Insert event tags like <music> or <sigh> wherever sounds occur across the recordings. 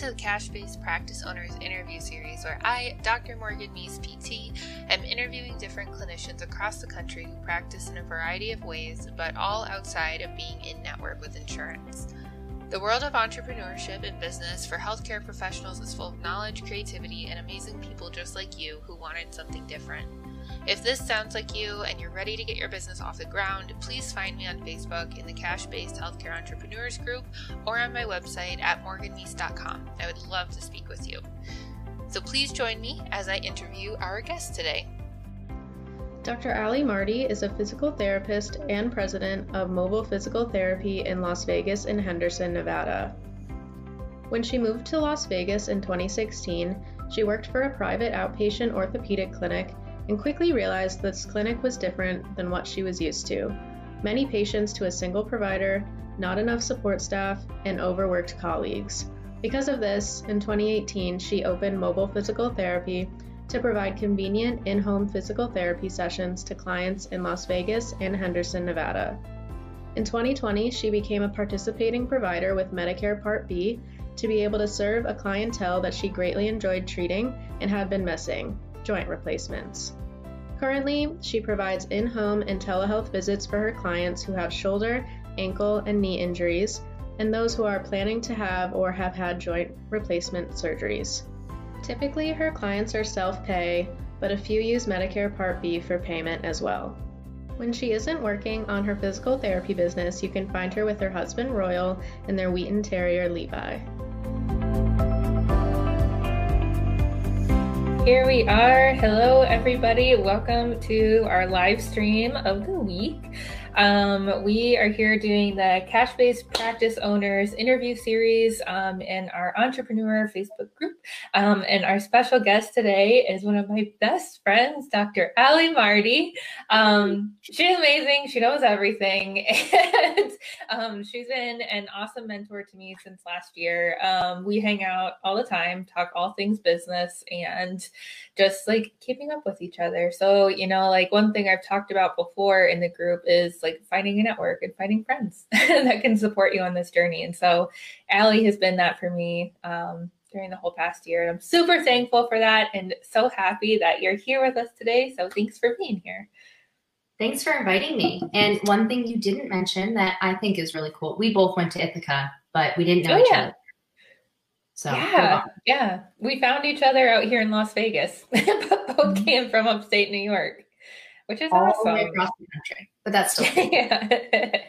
to the Cash Based Practice Owners interview series, where I, Dr. Morgan Meese, PT, am interviewing different clinicians across the country who practice in a variety of ways, but all outside of being in network with insurance. The world of entrepreneurship and business for healthcare professionals is full of knowledge, creativity, and amazing people just like you who wanted something different. If this sounds like you and you're ready to get your business off the ground, please find me on Facebook in the Cash Based Healthcare Entrepreneurs group or on my website at morganmeese.com. I would love to speak with you. So please join me as I interview our guest today. Dr. Ali Marty is a physical therapist and president of Mobile Physical Therapy in Las Vegas and Henderson, Nevada. When she moved to Las Vegas in 2016, she worked for a private outpatient orthopedic clinic and quickly realized this clinic was different than what she was used to. Many patients to a single provider, not enough support staff, and overworked colleagues. Because of this, in 2018, she opened Mobile Physical Therapy to provide convenient in home physical therapy sessions to clients in Las Vegas and Henderson, Nevada. In 2020, she became a participating provider with Medicare Part B to be able to serve a clientele that she greatly enjoyed treating and had been missing joint replacements. Currently, she provides in home and telehealth visits for her clients who have shoulder, ankle, and knee injuries, and those who are planning to have or have had joint replacement surgeries. Typically, her clients are self pay, but a few use Medicare Part B for payment as well. When she isn't working on her physical therapy business, you can find her with her husband Royal and their Wheaten Terrier Levi. Here we are. Hello, everybody. Welcome to our live stream of the week. Um, we are here doing the Cash Based Practice Owners interview series um, in our entrepreneur Facebook group. Um, and our special guest today is one of my best friends, Dr. Ali Marty. Um, she's amazing. She knows everything. <laughs> And um, she's been an awesome mentor to me since last year. Um, we hang out all the time, talk all things business, and just like keeping up with each other. So, you know, like one thing I've talked about before in the group is like finding a network and finding friends <laughs> that can support you on this journey. And so Ali has been that for me um, during the whole past year. And I'm super thankful for that and so happy that you're here with us today. So thanks for being here. Thanks for inviting me. And one thing you didn't mention that I think is really cool. We both went to Ithaca, but we didn't know oh, each yeah. other. So yeah, yeah, we found each other out here in Las Vegas. <laughs> But both mm-hmm. came from upstate New York which is all awesome. the way across the country. But that's still <laughs> yeah.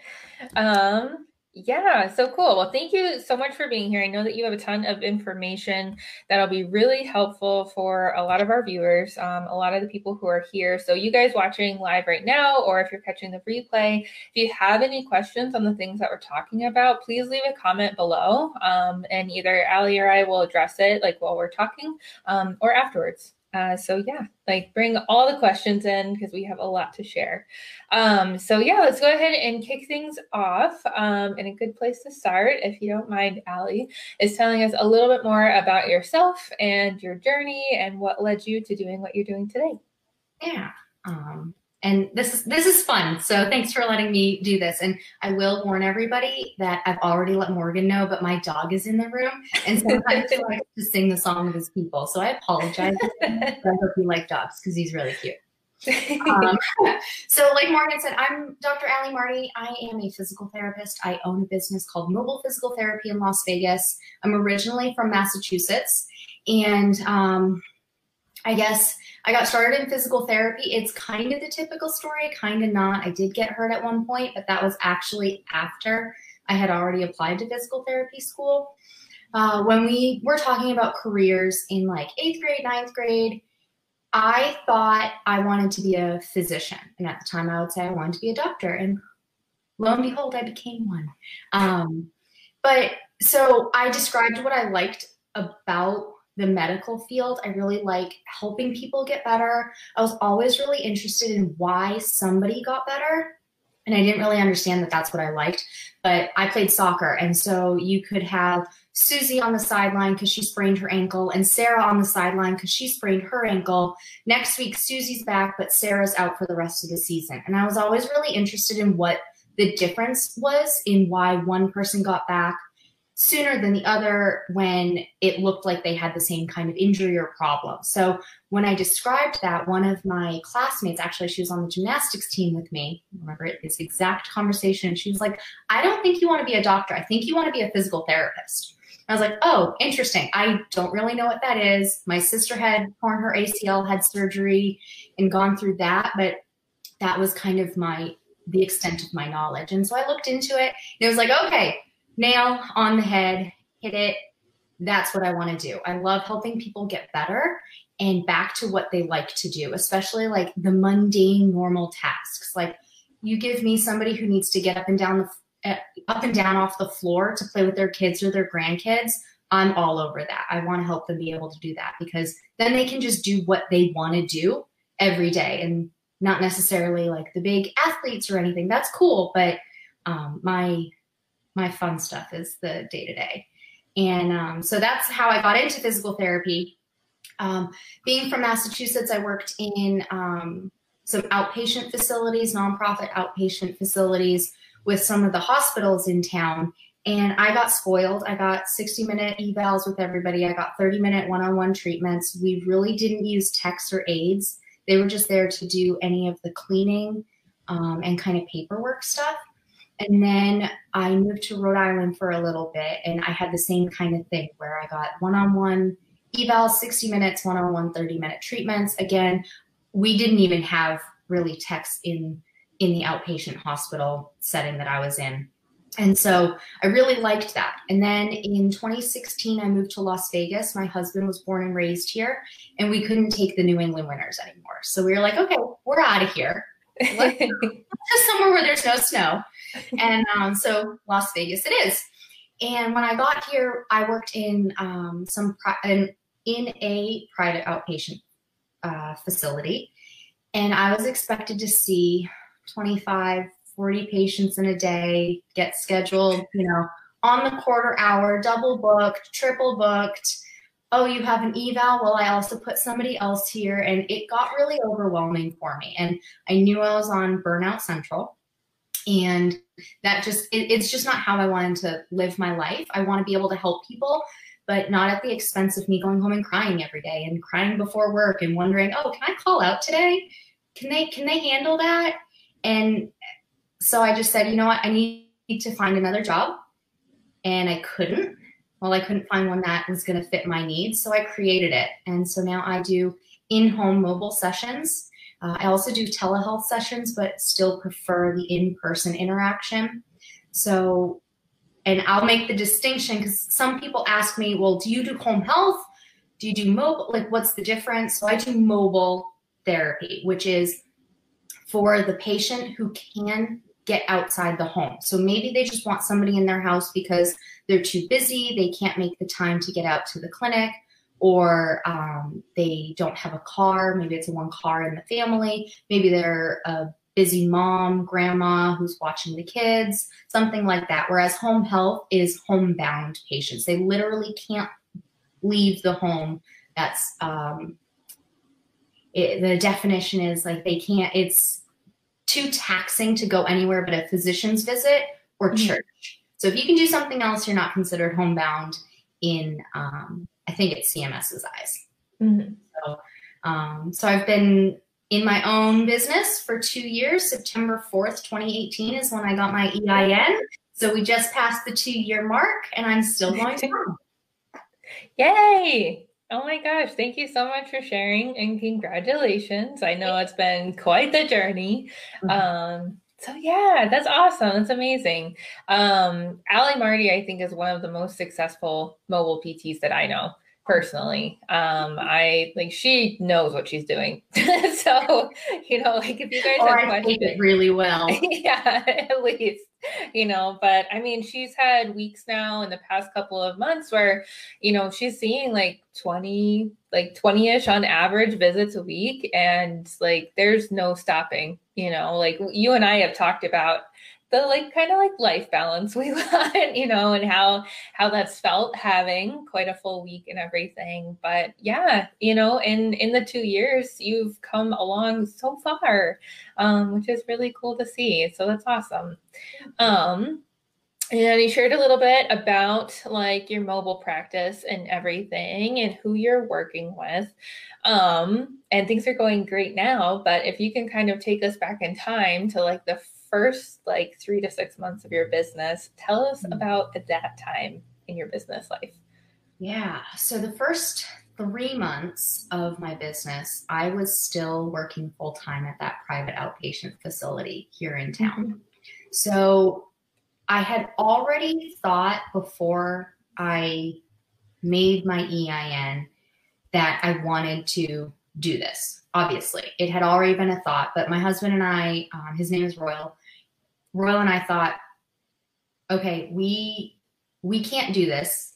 <laughs> um, yeah, so cool. Well, thank you so much for being here. I know that you have a ton of information that'll be really helpful for a lot of our viewers, um, a lot of the people who are here. So, you guys watching live right now, or if you're catching the replay, if you have any questions on the things that we're talking about, please leave a comment below, um, and either Ali or I will address it like while we're talking um, or afterwards. Uh, so yeah, like bring all the questions in because we have a lot to share. Um, so yeah, let's go ahead and kick things off. Um, and a good place to start, if you don't mind, Ali, is telling us a little bit more about yourself and your journey and what led you to doing what you're doing today. Yeah. Um, and this is this is fun. So thanks for letting me do this. And I will warn everybody that I've already let Morgan know, but my dog is in the room, and sometimes <laughs> he likes to sing the song of his people. So I apologize. I hope you like dogs because he's really cute. um, <laughs> so, like Morgan said, I'm Dr. Ali Marty. I am a physical therapist. I own a business called Mobile Physical Therapy in Las Vegas. I'm originally from Massachusetts, and um, I guess I got started in physical therapy. It's kind of the typical story, kind of not. I did get hurt at one point, but that was actually after I had already applied to physical therapy school. Uh, when we were talking about careers in like eighth grade, ninth grade, I thought I wanted to be a physician. And at the time, I would say I wanted to be a doctor. And lo and behold, I became one. Um, but so I described what I liked about the medical field. I really like helping people get better. I was always really interested in why somebody got better. And I didn't really understand that that's what I liked. But I played soccer. And so you could have Susie on the sideline because she sprained her ankle, and Sarah on the sideline because she sprained her ankle. Next week, Susie's back, but Sarah's out for the rest of the season. And I was always really interested in what the difference was in why one person got back sooner than the other when it looked like they had the same kind of injury or problem. So when I described that, one of my classmates, actually, she was on the gymnastics team with me. Remember it, this exact conversation. She was like, I don't think you want to be a doctor. I think you want to be a physical therapist. I was like, oh, interesting. I don't really know what that is. My sister had torn her ACL, had surgery, and gone through that, but that was kind of my the extent of my knowledge. And so I looked into it, and it was like, okay, nail on the head, hit it. That's what I want to do. I love helping people get better and back to what they like to do, especially like the mundane, normal tasks. Like you give me somebody who needs to get up and down the uh, up and down off the floor to play with their kids or their grandkids. I'm all over that. I want to help them be able to do that because then they can just do what they want to do every day and not necessarily like the big athletes or anything. That's cool, but um, my my fun stuff is the day to day. And um, so that's how I got into physical therapy. Um, being from Massachusetts, I worked in um, some outpatient facilities, nonprofit outpatient facilities with some of the hospitals in town. And I got spoiled. I got 60 minute evals with everybody. I got 30 minute one on one treatments. We really didn't use techs or aides. They were just there to do any of the cleaning um, and kind of paperwork stuff. And then I moved to Rhode Island for a little bit, and I had the same kind of thing where I got one on one evals, 60 minutes, one on one, 30 minute treatments. Again, we didn't even have really techs in in the outpatient hospital setting that I was in. And so I really liked that. And then in 2016, I moved to Las Vegas. My husband was born and raised here, and we couldn't take the New England winters anymore. So we were like, okay, we're out of here. Let's just <laughs> somewhere where there's no snow and um, so Las Vegas it is. And when I got here, I worked in um, some in, in a private outpatient uh, facility, and I was expected to see 25, 40 patients in a day, get scheduled, you know, on the quarter hour, double booked, triple booked. Oh, you have an eval? Well, I also put somebody else here. And it got really overwhelming for me. And I knew I was on Burnout Central and that just it, it's just not how i wanted to live my life. I want to be able to help people but not at the expense of me going home and crying every day and crying before work and wondering oh can i call out today? Can they can they handle that? And so i just said you know what? I need to find another job. And i couldn't. Well i couldn't find one that was going to fit my needs so i created it. And so now i do in-home mobile sessions uh, I also do telehealth sessions, but still prefer the in person interaction. So, and I'll make the distinction because some people ask me, well, do you do home health? Do you do mobile? Like, what's the difference? So, I do mobile therapy, which is for the patient who can get outside the home. So maybe they just want somebody in their house because they're too busy, they can't make the time to get out to the clinic or um, they don't have a car. Maybe it's a one car in the family. Maybe they're a busy mom, grandma who's watching the kids, something like that. Whereas home health is homebound patients. They literally can't leave the home. That's um, it, the definition is like they can't, it's too taxing to go anywhere but a physician's visit or mm-hmm. church. So if you can do something else, you're not considered homebound in um, I think it's CMS's eyes. Mm-hmm. So, um, so I've been in my own business for two years. September 4th, 2018 is when I got my EIN. So we just passed the two year mark and I'm still going <laughs> strong. Yay! Oh my gosh, thank you so much for sharing and congratulations. I know it's been quite the journey. Mm-hmm. Um, so yeah, that's awesome. That's amazing. Um, Ali Marty, I think, is one of the most successful mobile PTs that I know personally. Um, I like she knows what she's doing. <laughs> so, you know, like if you guys or have I questions, really well. <laughs> yeah, <laughs> at least. You know, but I mean, she's had weeks now in the past couple of months where, you know, she's seeing like 20, like 20-ish on average visits a week. And like there's no stopping, you know, like you and I have talked about the like kind of like life balance we <laughs> want, you know, and how how that's felt having quite a full week and everything. But yeah, you know, in in the two years you've come along so far, um, which is really cool to see. So that's awesome. Um, And you shared a little bit about like your mobile practice and everything and who you're working with. Um, and things are going great now, but if you can kind of take us back in time to like the first like three to six months of your business, tell us mm-hmm. about at that time in your business life. Yeah. So the first three months of my business, I was still working full time at that private outpatient facility here in town. Mm-hmm. So I had already thought before I made my EIN that I wanted to do this. Obviously, it had already been a thought, but my husband and I, um, his name is Royal. Royal and I thought, okay, we we can't do this.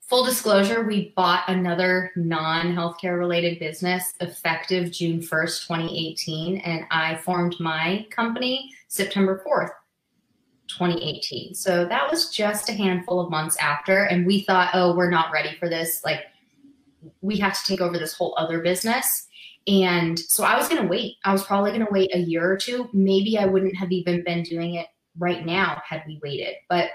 Full disclosure, we bought another non-healthcare related business effective June 1st, 2018, and I formed my company September 4th, 2018. So that was just a handful of months after. And we thought, oh, we're not ready for this. Like, we have to take over this whole other business. And so I was going to wait. I was probably going to wait a year or two. Maybe I wouldn't have even been doing it right now had we waited. But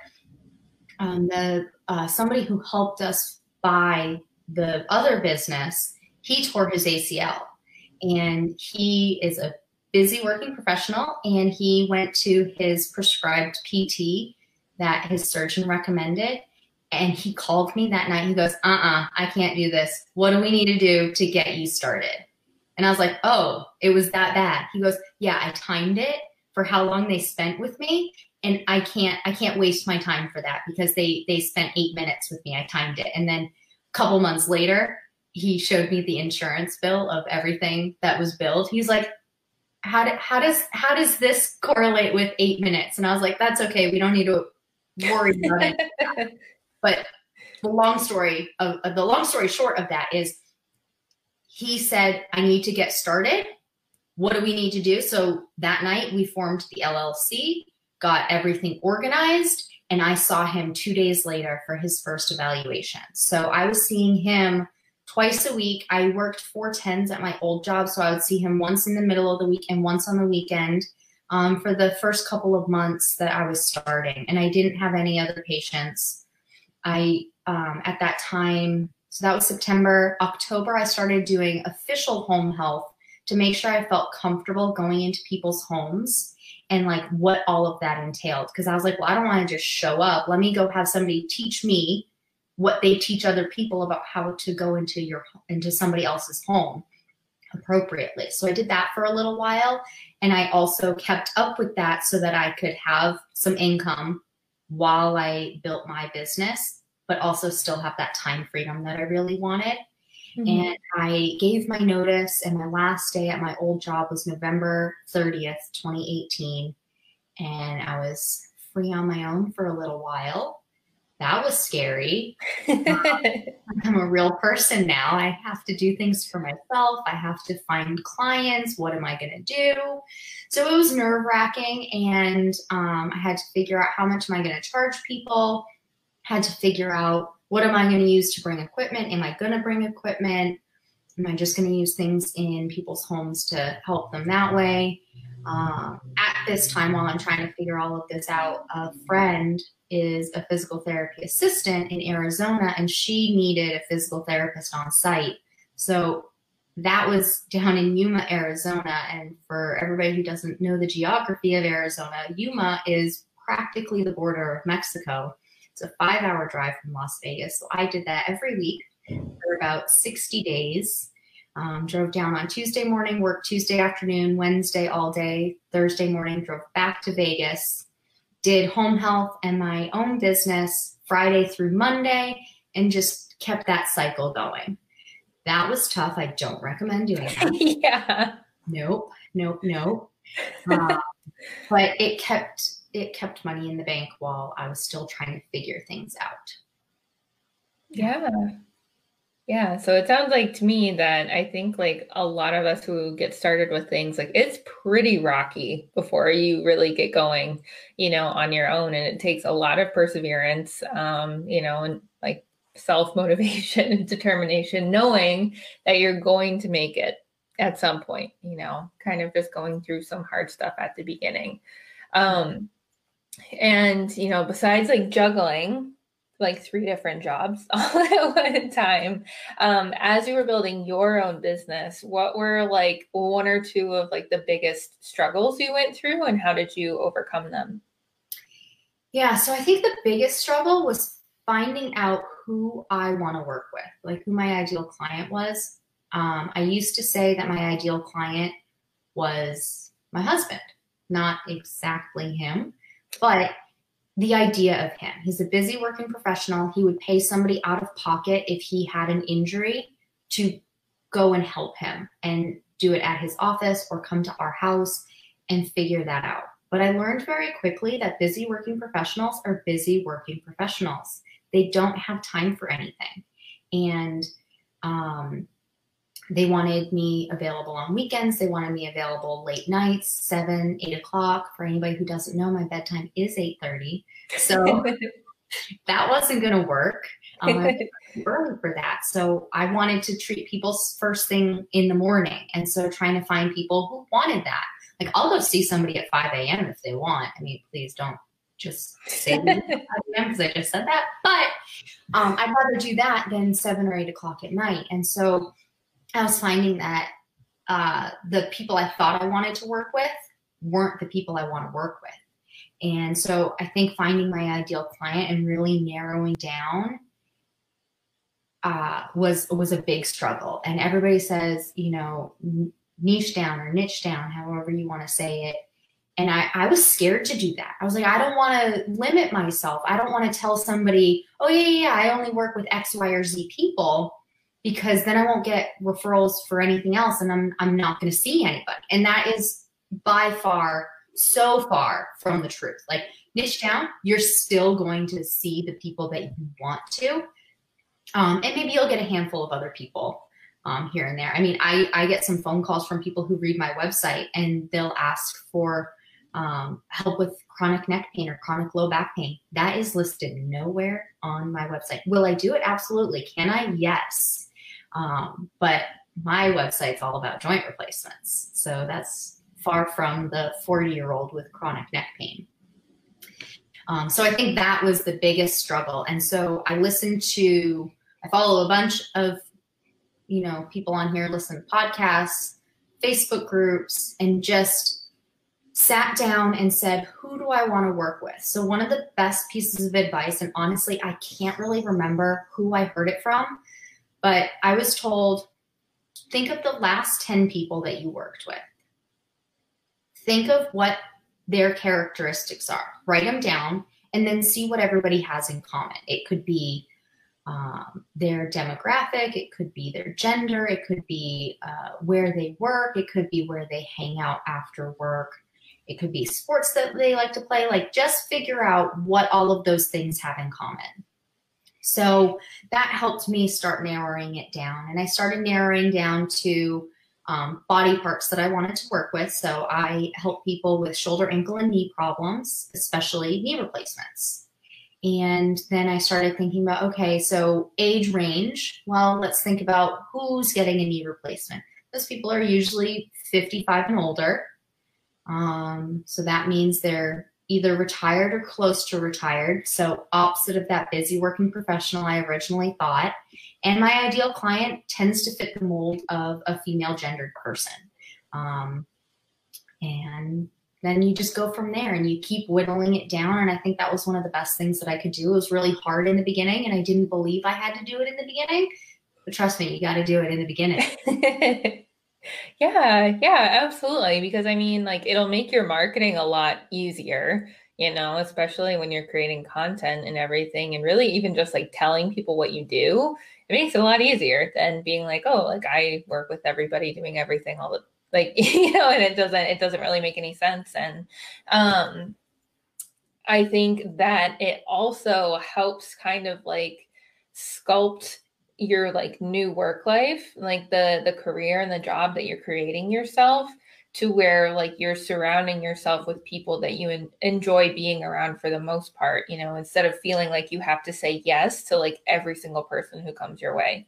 um, the uh, somebody who helped us buy the other business, he tore his ACL, and he is a busy working professional and he went to his prescribed PT that his surgeon recommended. And he called me that night. He goes, uh uh-uh, uh, I can't do this. What do we need to do to get you started? And I was like, oh, it was that bad. He goes, yeah, I timed it for how long they spent with me. And I can't, I can't waste my time for that because they, they spent eight minutes with me. I timed it. And then a couple months later, he showed me the insurance bill of everything that was billed. He's like, how, do, how does how does this correlate with eight minutes? And I was like, that's okay. We don't need to worry about it. <laughs> but the long story of, of the long story short of that is he said, I need to get started. What do we need to do? So that night we formed the LLC, got everything organized, and I saw him two days later for his first evaluation. So I was seeing him twice a week. I worked four tens at my old job, so I would see him once in the middle of the week and once on the weekend um, for the first couple of months that I was starting. And I didn't have any other patients. I, um, at that time, so that was September. October, I started doing official home health to make sure I felt comfortable going into people's homes and like what all of that entailed. Because I was like, well, I don't want to just show up. Let me go have somebody teach me what they teach other people about how to go into your into somebody else's home appropriately. So I did that for a little while and I also kept up with that so that I could have some income while I built my business but also still have that time freedom that I really wanted. Mm-hmm. And I gave my notice and my last day at my old job was November 30th, 2018 and I was free on my own for a little while that was scary. <laughs> I'm a real person now. I have to do things for myself. I have to find clients. What am I going to do? So it was nerve wracking, and um, I had to figure out how much am I going to charge people. Had to figure out what am I going to use to bring equipment. Am I going to bring equipment? Am I just going to use things in people's homes to help them that way? Um, at this time, while I'm trying to figure all of this out, a friend is a physical therapy assistant in Arizona, and she needed a physical therapist on site. So that was down in Yuma, Arizona. And for everybody who doesn't know the geography of Arizona, Yuma is practically the border of Mexico. It's a five hour drive from Las Vegas. So I did that every week for about 60 days. Um, drove down on Tuesday morning, worked Tuesday afternoon, Wednesday all day, Thursday morning, drove back to Vegas, did home health and my own business Friday through Monday and just kept that cycle going. That was tough. I don't recommend doing that. <laughs> yeah. Nope. Nope. Nope. Uh, but it kept it kept money in the bank while I was still trying to figure things out. Yeah. Yeah, so it sounds like to me that I think like a lot of us who get started with things like it's pretty rocky before you really get going, you know, on your own and it takes a lot of perseverance um, you know, and like self-motivation and <laughs> determination knowing that you're going to make it at some point, you know, kind of just going through some hard stuff at the beginning. Um and you know besides like juggling like three different jobs <laughs> all at one time um, as you were building your own business what were like one or two of like the biggest struggles you went through and how did you overcome them? Yeah so i think the biggest struggle was finding out who i want to work with like who my ideal client was. Um, i used to say that my ideal client was my husband not exactly him but the idea of him. He's a busy working professional. He would pay somebody out of pocket if he had an injury to go and help him and do it at his office or come to our house and figure that out. But I learned very quickly that busy working professionals are busy working professionals. They don't have time for anything. And um, they wanted me available on weekends. They wanted me available late nights, seven, eight o'clock. For anybody who doesn't know, my bedtime is eight thirty, so <laughs> that wasn't going to work. Um, <laughs> early for that, so I wanted to treat people first thing in the morning, and so trying to find people who wanted that. Like I'll go see somebody at five a.m. if they want. I mean, please don't just say <laughs> because I just said that, but um, I'd rather do that than seven or eight o'clock at night, and so I was finding that uh, the people I thought I wanted to work with weren't the people I want to work with. And so I think finding my ideal client and really narrowing down uh, was was a big struggle. And everybody says, you know, niche down or niche down, however you want to say it. And I, I was scared to do that. I was like, I don't want to limit myself. I don't want to tell somebody, oh yeah, yeah, yeah, I only work with X, Y, or Z people because then I won't get referrals for anything else and I'm I'm not going to see anybody. And that is by far so far from the truth. Like niche down, you're still going to see the people that you want to. Um, and maybe you'll get a handful of other people um, here and there. I mean, I, I get some phone calls from people who read my website and they'll ask for um, help with chronic neck pain or chronic low back pain. That is listed nowhere on my website. Will I do it? Absolutely. Can I? Yes. Um, but my website's all about joint replacements. So that's far from the 40 year old with chronic neck pain. Um, so I think that was the biggest struggle. And so I listened to, I follow a bunch of, you know, people on here, listen to podcasts, Facebook groups, and just sat down and said, who do I want to work with? So one of the best pieces of advice, and honestly, I can't really remember who I heard it from, but I was told think of the last 10 people that you worked with. Think of what their characteristics are, write them down, and then see what everybody has in common. It could be um, their demographic, it could be their gender, it could be uh, where they work, it could be where they hang out after work, it could be sports that they like to play. Like, just figure out what all of those things have in common. So that helped me start narrowing it down. And I started narrowing down to um, body parts that I wanted to work with. So I help people with shoulder, ankle, and knee problems, especially knee replacements. And then I started thinking about okay, so age range. Well, let's think about who's getting a knee replacement. Those people are usually 55 and older. Um, so that means they're either retired or close to retired. So, opposite of that busy working professional I originally thought. And my ideal client tends to fit the mold of a female gendered person. Um, and then you just go from there and you keep whittling it down. And I think that was one of the best things that I could do. It was really hard in the beginning, and I didn't believe I had to do it in the beginning. But trust me, you got to do it in the beginning. <laughs> Yeah, yeah, absolutely. Because I mean, like, it'll make your marketing a lot easier, you know, especially when you're creating content and everything, and really even just like telling people what you do. It makes it a lot easier than being like, oh, like I work with everybody doing everything all the like, <laughs> you know, and it doesn't it doesn't really make any sense. And um I think that it also helps kind of like sculpt your like new work life, like the the career and the job that you're creating yourself to where like you're surrounding yourself with people that you en- enjoy being around for the most part, you know, instead of feeling like you have to say yes to like every single person who comes your way.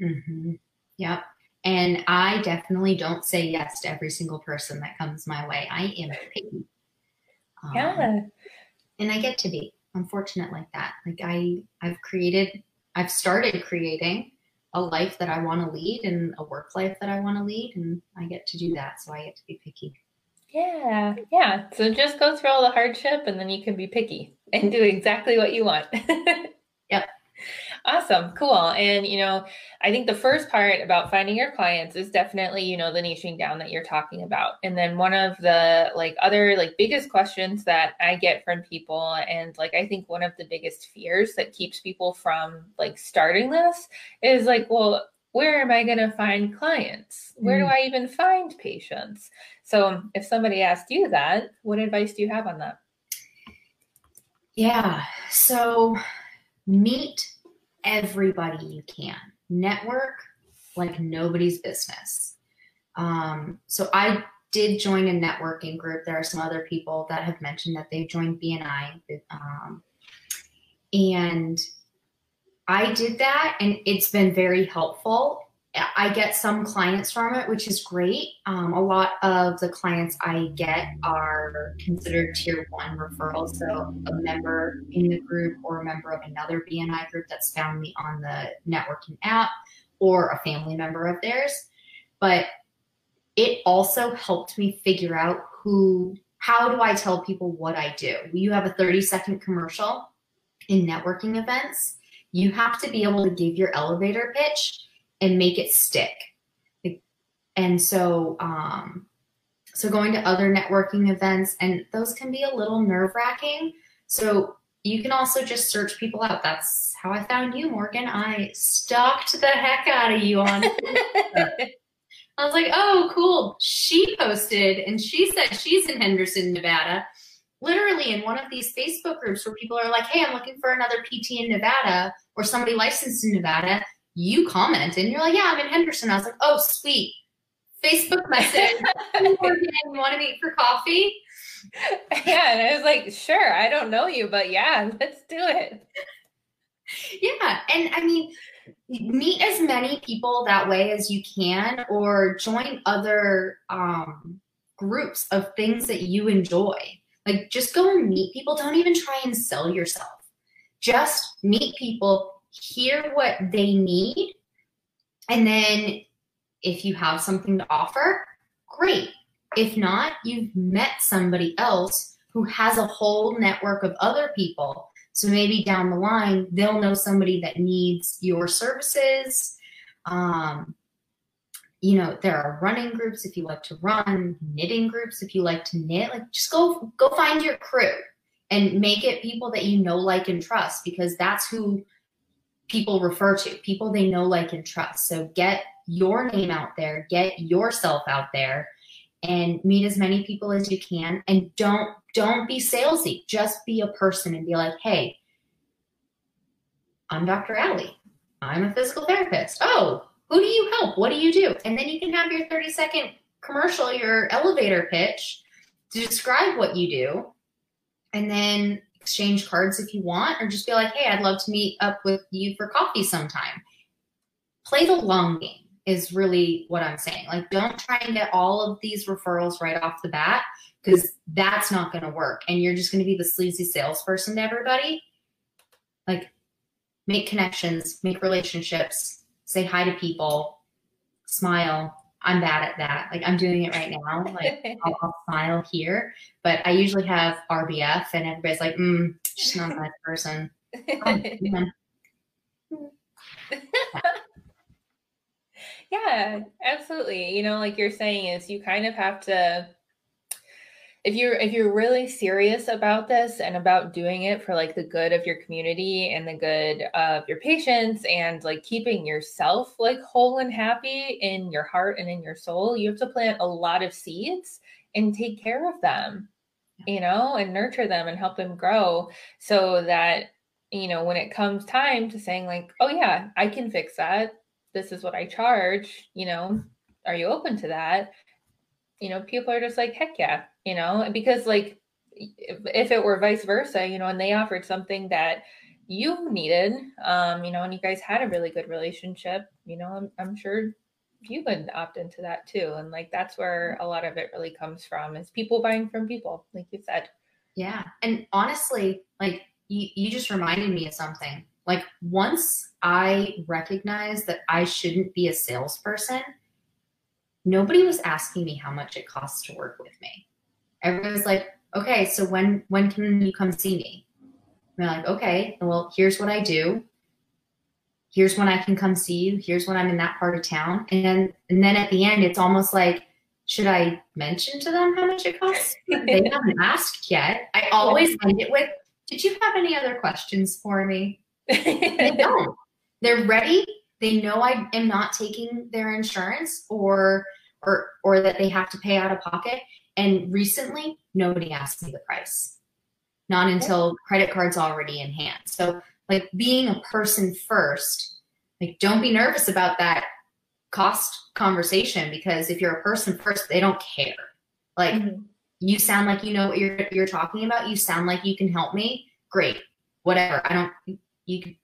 Mm-hmm. Yep. And I definitely don't say yes to every single person that comes my way. I am picky. Um, yeah. and I get to be. I'm fortunate like that. Like I I've created I've started creating a life that I want to lead and a work life that I want to lead and I get to do that. So I get to be picky. Yeah. Yeah. So just go through all the hardship and then you can be picky and do exactly what you want. <laughs> yep. Awesome. Cool. And, you know, I think the first part about finding your clients is definitely, you know, the niching down that you're talking about. And then one of the like other like biggest questions that I get from people and like I think one of the biggest fears that keeps people from like starting this is like, well, where am I going to find clients? Where do mm. I even find patients? So, if somebody asked you that, what advice do you have on that? Yeah. So, meet everybody you can. Network like nobody's business. Um, so I did join a networking group. There are some other people that have mentioned that they've joined BNI. Um, and I did that, and it's been very helpful. I get some clients from it, which is great. Um, a lot of the clients I get are considered tier one referrals. So a member in the group or a member of another BNI group that's found me on the networking app or a family member of theirs. But it also helped me figure out who, how do I tell people what I do? You have a 30 second commercial in networking events. You have to be able to give your elevator pitch and make it stick. And so, um, so going to other networking events, and those can be a little nerve wracking. So you can also just search people out. That's how I found you, Morgan. I stalked the heck out of you on. <laughs> I was like, oh, cool. She posted and she said she's in Henderson, Nevada. Literally in one of these Facebook groups where people are like, hey, I'm looking for another PT in Nevada or somebody licensed in Nevada you comment and you're like, yeah, I'm in Henderson. I was like, oh, sweet. Facebook message. <laughs> you want to meet for coffee? Yeah. And I was like, sure, I don't know you, but yeah, let's do it. Yeah. And I mean, meet as many people that way as you can or join other um, groups of things that you enjoy. Like just go and meet people. Don't even try and sell yourself. Just meet people, hear what they need. And then if you have something to offer, great. If not, you've met somebody else who has a whole network of other people. So maybe down the line, they'll know somebody that needs your services. Um, you know, there are running groups if you like to run, knitting groups if you like to knit. Like, just go go find your crew and make it people that you know, like, and trust because that's who people refer to, people they know, like, and trust. So get your name out there, get yourself out there, and meet as many people as you can. And don't don't be salesy. Just be a person and be like, hey, I'm Dr. Ali. I'm a physical therapist. Oh, who do you help? What do you do? And then you can have your 30 second commercial, your elevator pitch to describe what you do. And then exchange cards if you want, or just be like, hey, I'd love to meet up with you for coffee sometime. Play the long game is really what I'm saying. Like, don't try and get all of these referrals right off the bat because that's not going to work. And you're just going to be the sleazy salesperson to everybody. Like, make connections, make relationships, say hi to people, smile, I'm bad at that. Like I'm doing it right now. Like <laughs> I'll, I'll, smile here, but I usually have RBF, and everybody's like, mm, "She's not a nice person." Oh, <laughs> yeah, absolutely. You know, like you're saying, is you kind of have to if you're if you're really serious about this and about doing it for like the good of your community and the good of your patients and like keeping yourself like whole and happy in your heart and in your soul you have to plant a lot of seeds and take care of them you know and nurture them and help them grow so that you know when it comes time to saying like oh yeah i can fix that. This is what i charge you know are you open to that you know people are just like heck yeah you know, because like if it were vice versa, you know, and they offered something that you needed, um, you know, and you guys had a really good relationship, you know, I'm, I'm sure you would opt into that too. And like that's where a lot of it really comes from is people buying from people, like you said. Yeah. And honestly, like you, you just reminded me of something. Like once I recognized that I shouldn't be a salesperson, nobody was asking me how much it costs to work with me. Everyone was like, okay, so when when can you come see me? And they're like, okay, well, here's what I do. Here's when I can come see you. Here's when I'm in that part of town. And then, and then at the end, it's almost like, should I mention to them how much it costs? <laughs> they haven't asked yet. I always end it with, did you have any other questions for me? <laughs> they don't. They're ready. They know I am not taking their insurance or or or that they have to pay out of pocket. And recently, nobody asked me the price. Not until credit card's already in hand. So like being a person first, like don't be nervous about that cost conversation because if you're a person first, they don't care. Like mm-hmm. you sound like you know what you're you're talking about. You sound like you can help me. Great. Whatever. I don't you can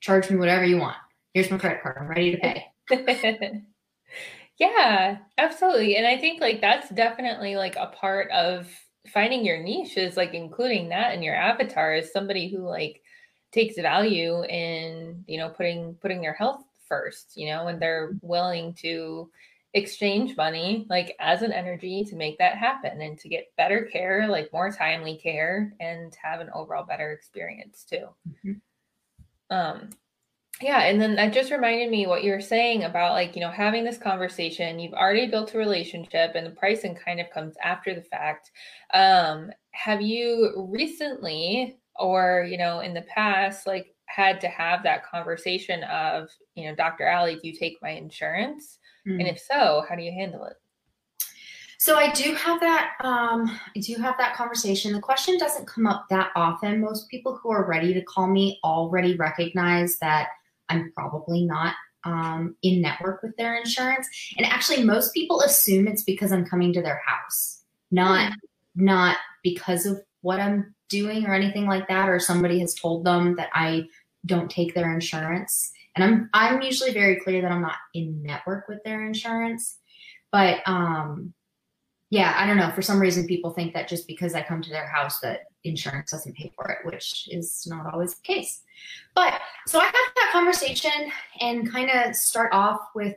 charge me whatever you want. Here's my credit card. I'm ready to pay. <laughs> yeah, absolutely. And I think like that's definitely like a part of finding your niche is like including that in your avatar as somebody who like takes value in, you know, putting putting their health first, you know, and they're willing to exchange money like as an energy to make that happen and to get better care, like more timely care and have an overall better experience too. Mm-hmm. Um, yeah, and then that just reminded me what you were saying about like, you know, having this conversation. You've already built a relationship and the pricing kind of comes after the fact. Um, have you recently or, you know, in the past, like had to have that conversation of, you know, Dr. Ali, do you take my insurance? Mm-hmm. And if so, how do you handle it? So I do have that. Um, I do have that conversation. The question doesn't come up that often. Most people who are ready to call me already recognize that I'm probably not um, in network with their insurance. And actually, most people assume it's because I'm coming to their house, not mm. not because of what I'm doing or anything like that, or somebody has told them that I don't take their insurance. And I'm I'm usually very clear that I'm not in network with their insurance. But um, yeah, I don't know. For some reason, people think that just because I come to their house, that insurance doesn't pay for it, which is not always the case. But so I have that conversation and kind of start off with,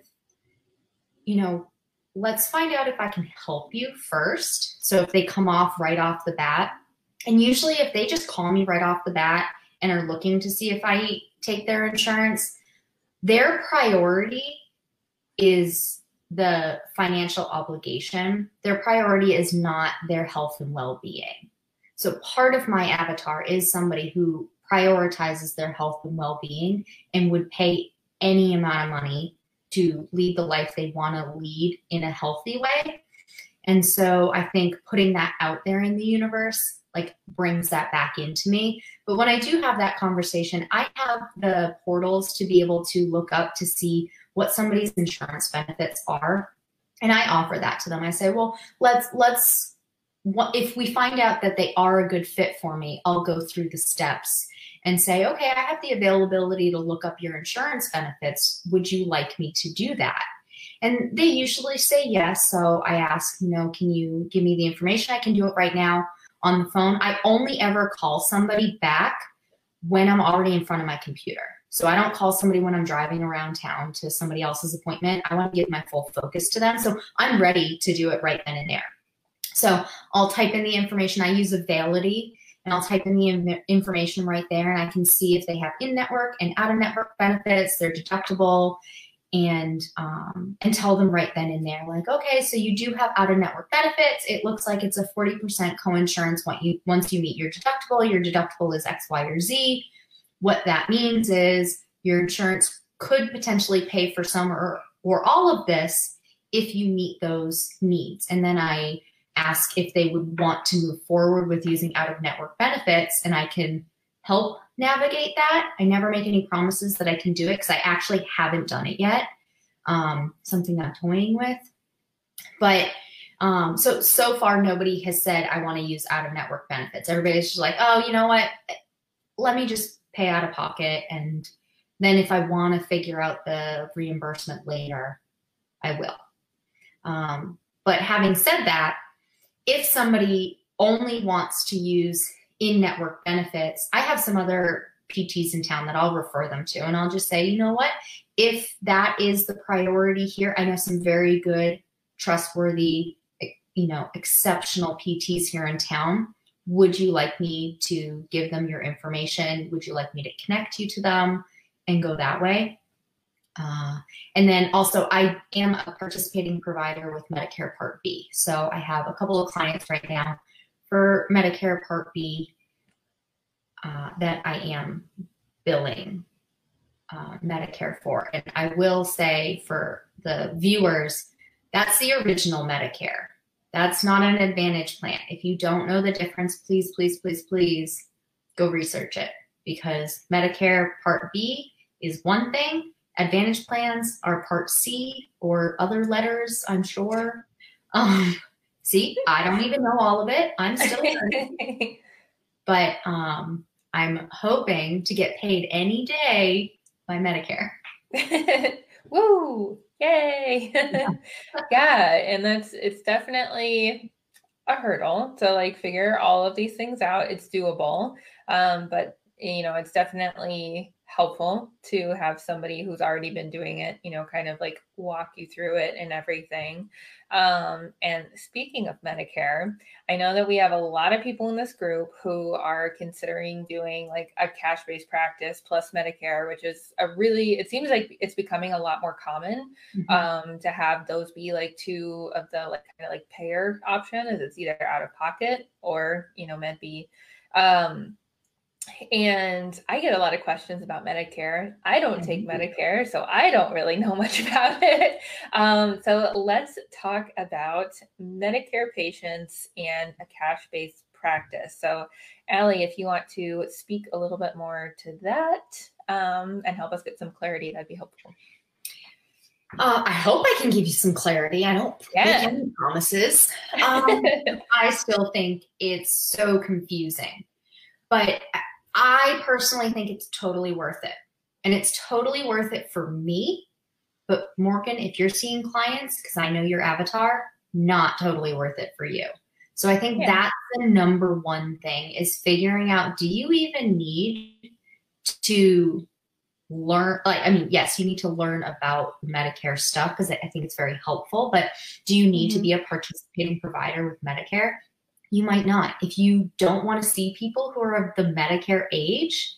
you know, let's find out if I can help you first. So if they come off right off the bat, and usually if they just call me right off the bat and are looking to see if I take their insurance, their priority is the financial obligation, their priority is not their health and well being. So, part of my avatar is somebody who prioritizes their health and well being and would pay any amount of money to lead the life they want to lead in a healthy way. And so, I think putting that out there in the universe like brings that back into me. But when I do have that conversation, I have the portals to be able to look up to see what somebody's insurance benefits are. And i offer that to them. I say well let's let's if we find out that they are a good fit for me i'll go through the steps and say okay i have the availability to look up your insurance benefits. Would you like me to do that and they usually say yes. So i ask you know can you give me the information? I can do it right now on the phone. I only ever call somebody back when i'm already in front of my computer so I don't call somebody when I'm driving around town to somebody else's appointment. I want to give my full focus to them. So I'm ready to do it right then and there. So I'll type in the information. I use Availity and I'll type in the information right there and I can see if they have in-network and out-of-network benefits, their deductible, and um, and tell them right then and there, like, okay, so you do have out-of-network benefits. It looks like it's a 40% co-insurance once you once you meet your deductible. Your deductible is X, Y, or Z. What that means is your insurance could potentially pay for some or, or all of this if you meet those needs. And then I ask if they would want to move forward with using out of network benefits and I can help navigate that. I never make any promises that I can do it because I actually haven't done it yet. Um, something I'm toying with. But um, so so far nobody has said I want to use out of network benefits. Everybody's just like, oh, you know what? Let me just pay out of pocket. And then if I want to figure out the reimbursement later, I will. Um, but having said that, if somebody only wants to use in network benefits, I have some other PTs in town that I'll refer them to. And I'll just say, you know what? If that is the priority here, I know some very good, trustworthy, you know, exceptional PTs here in town. Would you like me to give them your information? Would you like me to connect you to them and go that way? Uh, and then also, I am a participating provider with Medicare Part B. So I have a couple of clients right now for Medicare Part B uh, that I am billing uh, Medicare for. And I will say for the viewers, that's the original Medicare. That's not an Advantage plan. If you don't know the difference, please, please, please, please go research it because Medicare Part B is one thing. Advantage plans are Part C or other letters, I'm sure. Um, <laughs> see, I don't even know all of it. I'm still learning. <laughs> but um, I'm hoping to get paid any day by Medicare. <laughs> Woo! Yay! <laughs> Yeah. and that's it's definitely a hurdle to like figure all of these things out. It's doable, um, but you know, it's definitely helpful to have somebody who's already been doing it, you know, kind of like walk you through it and everything. Um, and speaking of Medicare, I know that we have a lot of people in this group who are considering doing like a cash based practice plus Medicare, which is a really, it seems like it's becoming a lot more common mm-hmm. um, to have those be like two of the like kind of like payer option is it's either out of pocket or, you know, Med B. Um, and I get a lot of questions about Medicare. I don't take mm-hmm. Medicare, so I don't really know <laughs> much about it. Um, so let's talk about Medicare patients and a cash based practice. So, Ali, if you want to speak a little bit more to that um, and help us get some clarity, that'd be helpful. Uh, I hope I can give you some clarity. I don't yeah. make any promises. <laughs> Um, I still think it's so confusing. But I personally think it's totally worth it. And it's totally worth it for me. But Morgan, if you're seeing clients, because I know your avatar, not totally worth it for you. So I think yeah. that's the number one thing is figuring out do you even need to learn like i mean yes you need to learn about medicare stuff because i think it's very helpful but do you need mm-hmm. to be a participating provider with medicare you might not. If you don't want to see people who are of the Medicare age,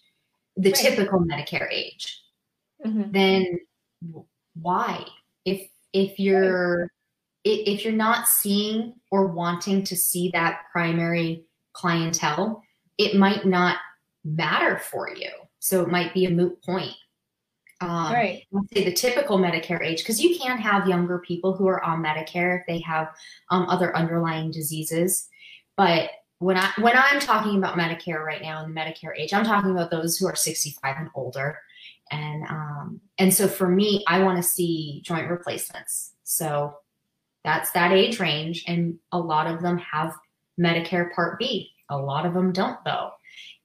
the right. typical Medicare age, mm-hmm. then why? If if you're right. if you're not seeing or wanting to see that primary clientele, it might not matter for you. So it might be a moot point. Um, right. Let's say the typical Medicare age, because you can have younger people who are on Medicare if they have um, other underlying diseases. But when I when I'm talking about Medicare right now and the Medicare age, I'm talking about those who are 65 and older. And um, and so for me, I want to see joint replacements. So that's that age range, and a lot of them have Medicare Part B. A lot of them don't though.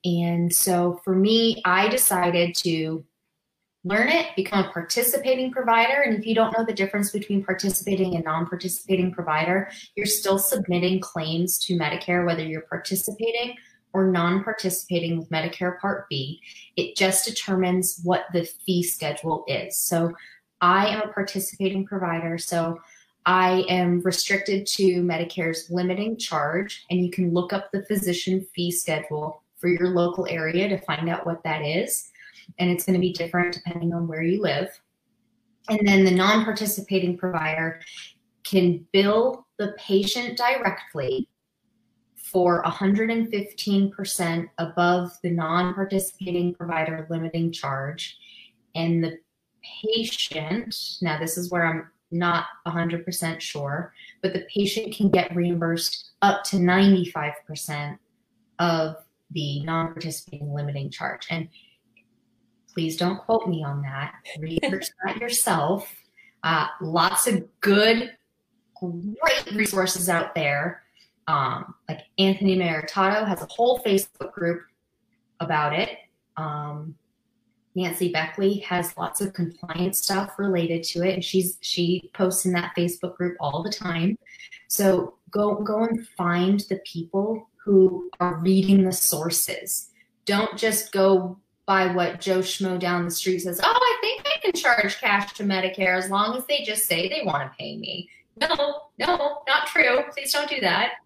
And so for me, I decided to learn it, become a participating provider. And if you don't know the difference between participating and non participating provider, you're still submitting claims to Medicare, whether you're participating or non participating with Medicare Part B. It just determines what the fee schedule is. So I am a participating provider. So I am restricted to Medicare's limiting charge, and you can look up the physician fee schedule for your local area to find out what that is and it's going to be different depending on where you live. And then the non participating provider can bill the patient directly for 115% above the non participating provider limiting charge. And the patient, now this is where I'm not 100% sure, but the patient can get reimbursed up to 95% of the non participating limiting charge. And Please don't quote me on that. <laughs> Research that yourself. Uh, lots of good, great resources out there. Um, like Anthony Maritato has a whole Facebook group about it. Um, Nancy Beckley has lots of compliance stuff related to it, and she's she posts in that Facebook group all the time. So go go and find the people who are reading the sources. Don't just go by what Joe Schmo down the street says. Oh, I think I can charge cash to Medicare as long as they just say they want to pay me. No, no, not true. Please don't do that. <laughs>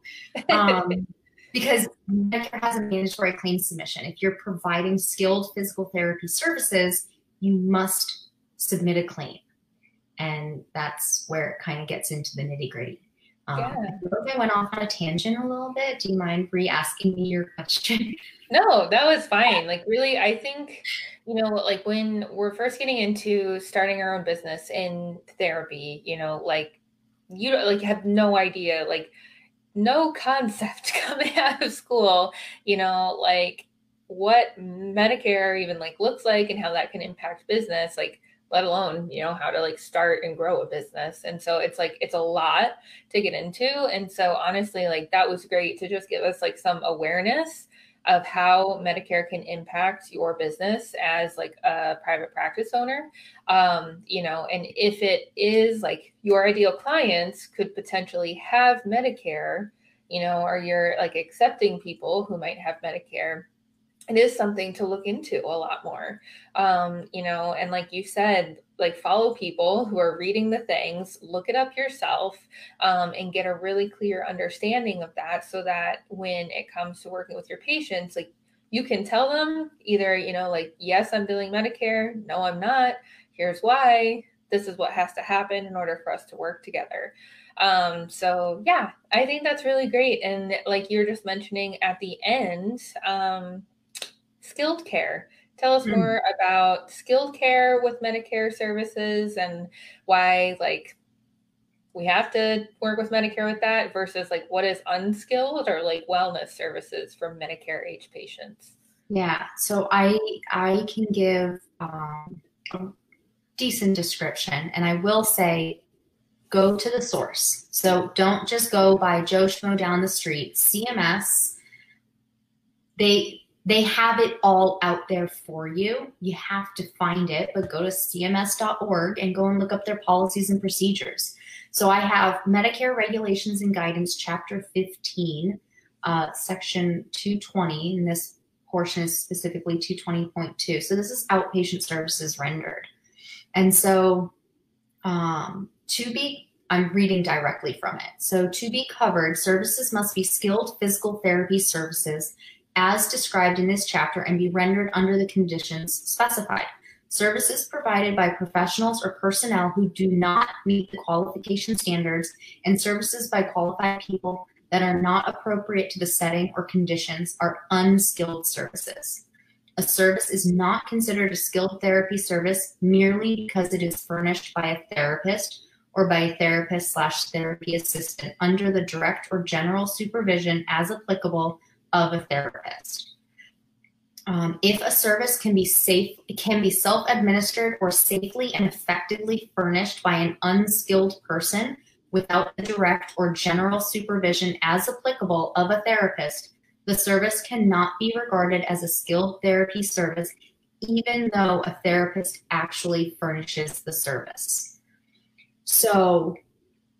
Um, because Medicare has a mandatory claim submission. If you're providing skilled physical therapy services, you must submit a claim. And that's where it kind of gets into the nitty gritty. Um, yeah. I I went off on a tangent a little bit. Do you mind re asking me your question? <laughs> No, that was fine. Like, really, I think, you know, like when we're first getting into starting our own business in therapy, you know, like you like have no idea, like no concept <laughs> coming out of school, you know, like what Medicare even like looks like and how that can impact business, like let alone, you know, how to like start and grow a business. And so it's like it's a lot to get into. And so honestly, like that was great to just give us like some awareness of how Medicare can impact your business as like a private practice owner. Um, you know, and if it is like your ideal clients could potentially have Medicare, you know, or you're like accepting people who might have Medicare it is something to look into a lot more. Um, you know and like you said like follow people who are reading the things look it up yourself um, and get a really clear understanding of that so that when it comes to working with your patients like you can tell them either you know like yes i'm billing medicare. No i'm not. Here's why. This is what has to happen in order for us to work together. Um, so yeah i think that's really great. And like you were just mentioning at the end um, skilled care. Tell us mm. more about skilled care with Medicare services and why, like, we have to work with Medicare with that versus like what is unskilled or like wellness services for Medicare age patients. Yeah, so I I can give um, a decent description, and I will say go to the source. So don't just go by Joe Schmo down the street. CMS, they they have it all out there for you. You have to find it, but go to cms.org and go and look up their policies and procedures. So I have Medicare Regulations and Guidance, Chapter 15, uh, Section 220, and this portion is specifically 220.2. So this is outpatient services rendered. And so um, to be, I'm reading directly from it. So to be covered, services must be skilled physical therapy services as described in this chapter and be rendered under the conditions specified. Services provided by professionals or personnel who do not meet the qualification standards and services by qualified people that are not appropriate to the setting or conditions are unskilled services. A service is not considered a skilled therapy service merely because it is furnished by a therapist or by a therapist slash therapy assistant under the direct or general supervision as applicable of a therapist. Um, if a service can be safe, can be self-administered or safely and effectively furnished by an unskilled person without the direct or general supervision as applicable of a therapist, the service cannot be regarded as a skilled therapy service, even though a therapist actually furnishes the service. So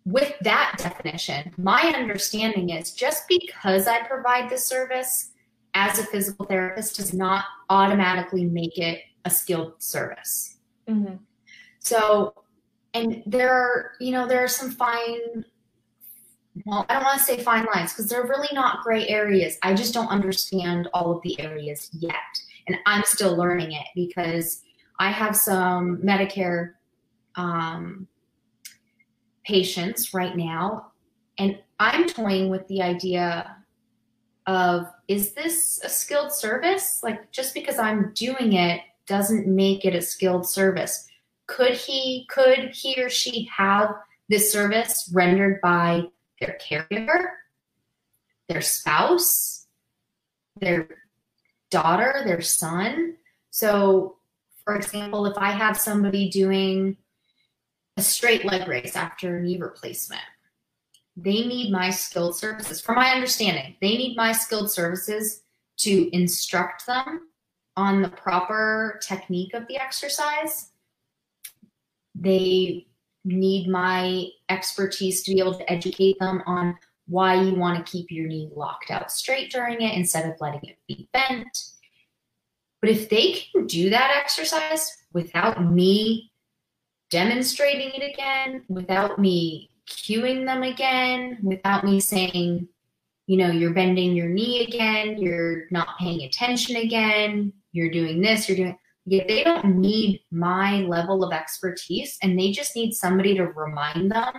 with that definition, my understanding is just because I provide the service as a physical therapist does not automatically make it a skilled service. Mm-hmm. So, and there are, you know, there are some fine, well, I don't want to say fine lines because they're really not gray areas. I just don't understand all of the areas yet. And I'm still learning it because I have some Medicare um, patients right now. And I'm toying with the idea of is this a skilled service? Like, just because I'm doing it doesn't make it a skilled service. Could he, could he or she have this service rendered by their caregiver, their spouse, their daughter, their son? So, for example, if I have somebody doing a straight leg raise after a knee replacement. They need my skilled services. From my understanding, they need my skilled services to instruct them on the proper technique of the exercise. They need my expertise to be able to educate them on why you want to keep your knee locked out straight during it instead of letting it be bent. But if they can do that exercise without me demonstrating it again, without me cueing them again, without me saying, you know, you're bending your knee again, you're not paying attention again, you're doing this, you're doing yeah, they don't need my level of expertise and they just need somebody to remind them,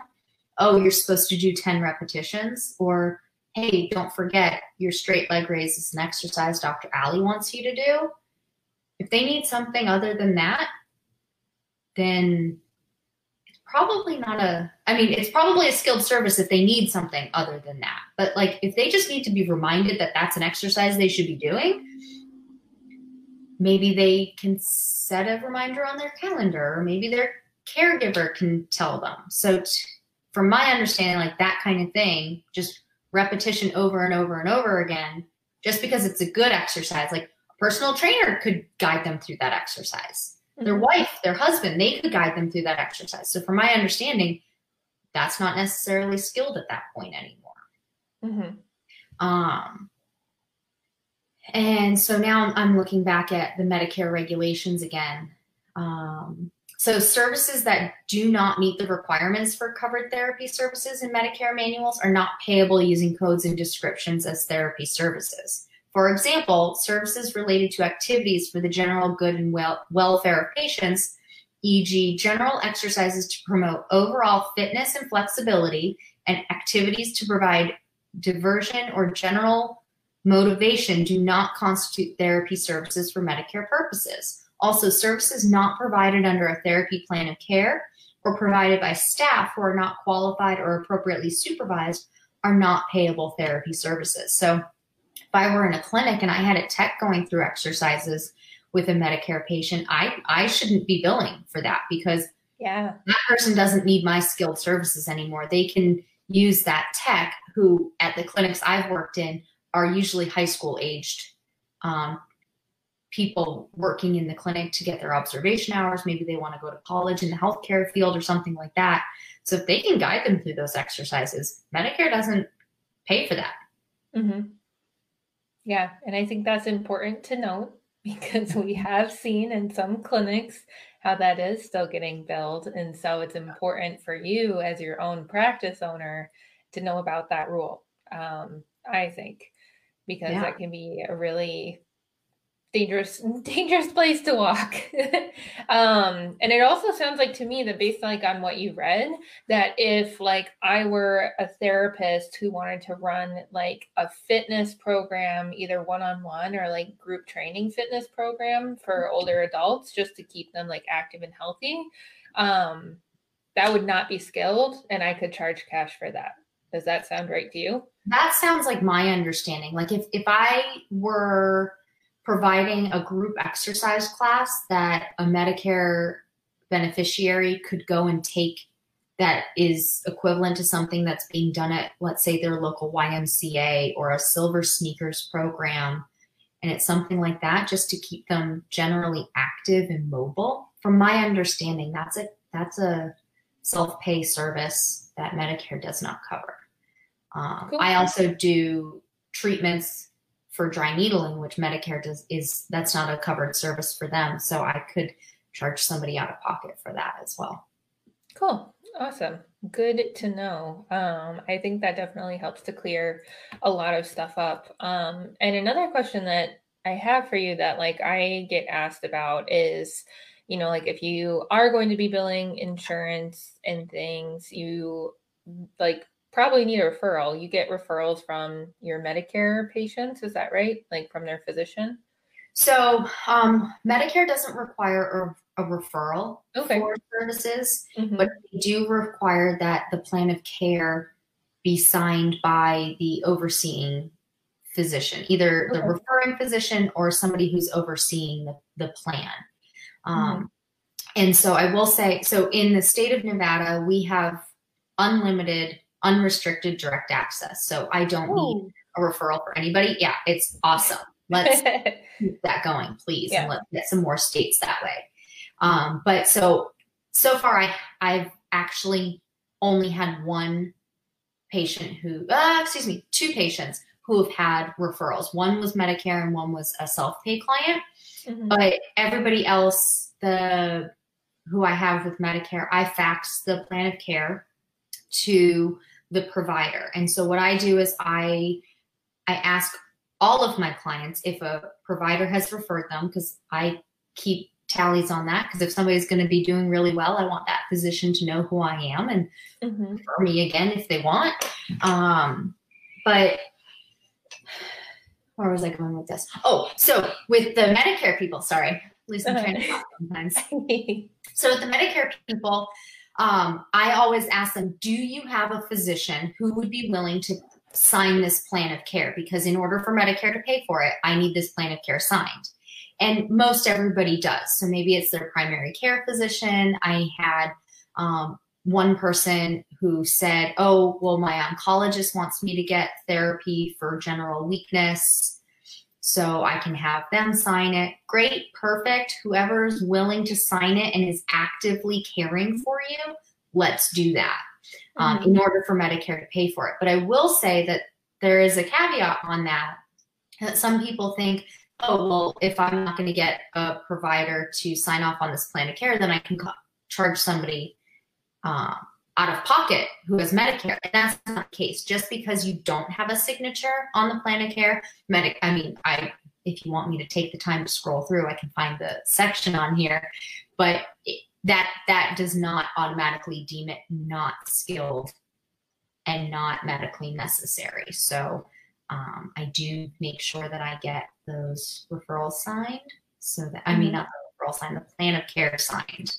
oh, you're supposed to do 10 repetitions or hey, don't forget your straight leg raise is an exercise Dr. Ali wants you to do. If they need something other than that, then it's probably not a I mean, it's probably a skilled service if they need something other than that. But like if they just need to be reminded that that's an exercise they should be doing, maybe they can set a reminder on their calendar or maybe their caregiver can tell them. So t- from my understanding like that kind of thing, just repetition over and over and over again just because it's a good exercise like a personal trainer could guide them through that exercise. Mm-hmm. Their wife, their husband, they could guide them through that exercise. So, from my understanding, that's not necessarily skilled at that point anymore. Mm-hmm. Um, and so now I'm looking back at the Medicare regulations again. Um, so, services that do not meet the requirements for covered therapy services in Medicare manuals are not payable using codes and descriptions as therapy services. For example, services related to activities for the general good and wel- welfare of patients, e.g., general exercises to promote overall fitness and flexibility, and activities to provide diversion or general motivation, do not constitute therapy services for Medicare purposes. Also, services not provided under a therapy plan of care or provided by staff who are not qualified or appropriately supervised are not payable therapy services. So, if I were in a clinic and I had a tech going through exercises with a Medicare patient, I, I shouldn't be billing for that because yeah. that person doesn't need my skilled services anymore. They can use that tech who at the clinics I've worked in are usually high school aged um, people working in the clinic to get their observation hours. Maybe they want to go to college in the healthcare field or something like that. So if they can guide them through those exercises, Medicare doesn't pay for that. Mm-hmm. Yeah, and I think that's important to note <laughs> because we <laughs> have seen in some clinics how that is still getting billed. And so it's important for you as your own practice owner to know about that rule, um, I think, because yeah. that can be a really dangerous <laughs> dangerous place to walk. <laughs> Um and it also sounds like to me that based like on what you read that if like i were a therapist who wanted to run like a fitness program either one-on-one or like group training fitness program for mm-hmm. older adults just to keep them like active and healthy um that would not be skilled and i could charge cash for that. Does that sound right to you? That sounds like my understanding. Like if if i were providing a group exercise class that a Medicare beneficiary could go and take that is equivalent to something that's being done at, let's say, their local YMCA or a Silver Sneakers program. And it's something like that just to keep them generally active and mobile. From my understanding, that's a that's a self-pay service that Medicare does not cover. Um, cool. I also do treatments for dry needling, which Medicare does is that's not a covered service for them. So I could charge somebody out of pocket for that as well. Cool. Awesome. Good to know. Um, I think that definitely helps to clear a lot of stuff up. Um, and another question that I have for you that like I get asked about is, you know, like if you are going to be billing insurance and things, you like probably need a referral. You get referrals from your Medicare patients, is that right? Like from their physician? So um, Medicare doesn't require a, a referral okay. for services, mm-hmm. but they do require that the plan of care be signed by the overseeing physician, either okay. the referring physician or somebody who's overseeing the, the plan. Um, mm-hmm. And so I will say, so in the state of Nevada, we have unlimited unrestricted direct access. So I don't Ooh. need a referral for anybody. Yeah, it's awesome. let's <laughs> keep that going, please, yeah. and let's get some more states that way. Um, but so so far, I I've actually only had one patient who, uh, excuse me, two patients who have had referrals. One was Medicare and one was a self-pay client. Mm-hmm. But everybody else, the who I have with Medicare, I fax the plan of care to the provider. And so what I do is I I ask all of my clients if a provider has referred them because I keep tallies on that because if somebody's going to be doing really well, I want that physician to know who I am and mm-hmm. for me again if they want. Um, but where was I going with this? Oh, so with the Medicare people, sorry, at least I'm trying to talk sometimes. <laughs> so with the Medicare people, um, I always ask them, do you have a physician who would be willing to sign this plan of care? Because in order for Medicare to pay for it, I need this plan of care signed. And most everybody does. So maybe it's their primary care physician. I had um, one person who said, Oh, well, my oncologist wants me to get therapy for general weakness. So I can have them sign it. Great, perfect. Whoever's willing to sign it and is actively caring for you, let's do that um, mm-hmm. in order for Medicare to pay for it. But I will say that there is a caveat on that that some people think, oh, well, if I'm not going to get a provider to sign off on this plan of care, then I can charge somebody um, out of pocket who has Medicare. And that's not the case. Just because you don't have a signature on the plan of care, medic, I mean, I, if you want me to take the time to scroll through, I can find the section on here, but it, that, that does not automatically deem it not skilled and not medically necessary. So, um, I do make sure that I get those referrals signed so that. I mean, mm-hmm. not the referral signed, the plan of care signed